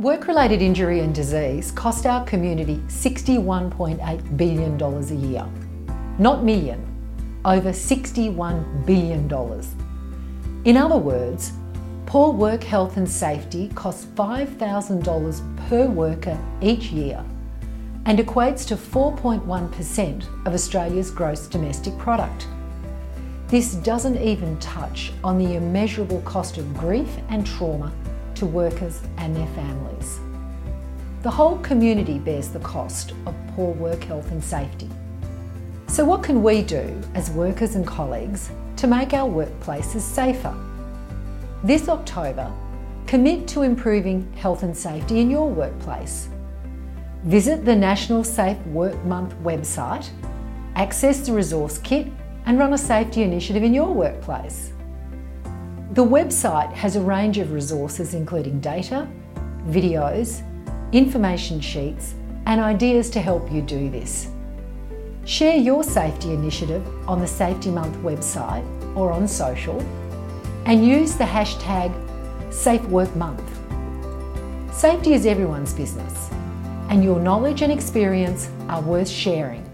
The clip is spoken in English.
Work related injury and disease cost our community $61.8 billion a year. Not million, over $61 billion. In other words, poor work health and safety costs $5,000 per worker each year and equates to 4.1% of Australia's gross domestic product. This doesn't even touch on the immeasurable cost of grief and trauma to workers and their families. The whole community bears the cost of poor work health and safety. So, what can we do as workers and colleagues to make our workplaces safer? This October, commit to improving health and safety in your workplace. Visit the National Safe Work Month website, access the resource kit, and run a safety initiative in your workplace. The website has a range of resources including data, videos, information sheets, and ideas to help you do this. Share your safety initiative on the Safety Month website or on social and use the hashtag SafeWorkMonth. Safety is everyone's business, and your knowledge and experience are worth sharing.